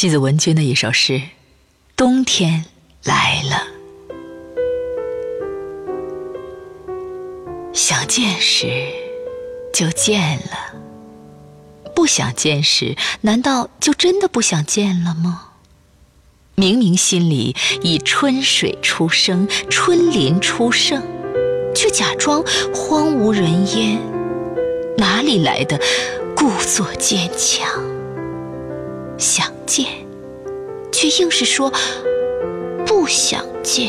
西子文君的一首诗《冬天来了》，想见时就见了，不想见时，难道就真的不想见了吗？明明心里以春水初生、春林初盛，却假装荒无人烟，哪里来的故作坚强？想见，却硬是说不想见。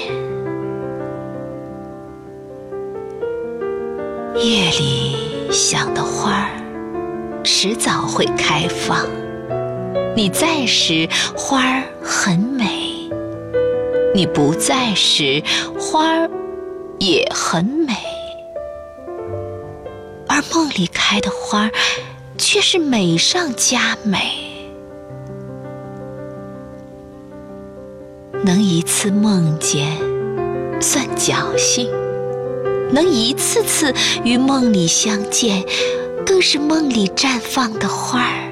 夜里想的花儿，迟早会开放。你在时，花儿很美；你不在时，花儿也很美。而梦里开的花儿，却是美上加美。能一次梦见，算侥幸；能一次次与梦里相见，更是梦里绽放的花儿。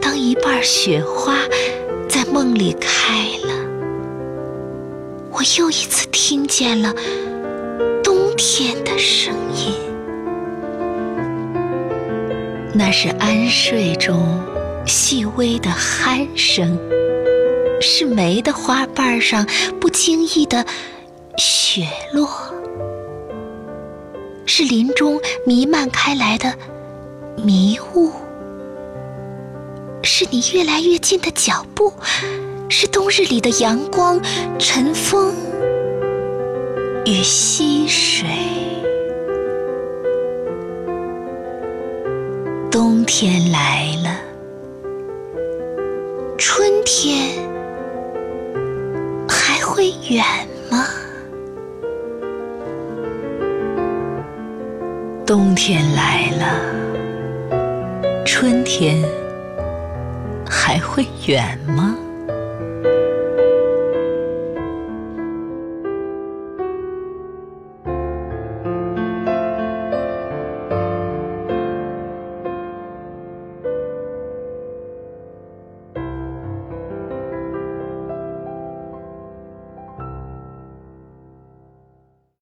当一半雪花在梦里开了，我又一次听见了冬天的声音。那是安睡中细微的鼾声，是梅的花瓣上不经意的雪落，是林中弥漫开来的迷雾。是你越来越近的脚步，是冬日里的阳光、晨风与溪水。冬天来了，春天会远吗？冬天来了，春天。还会远吗？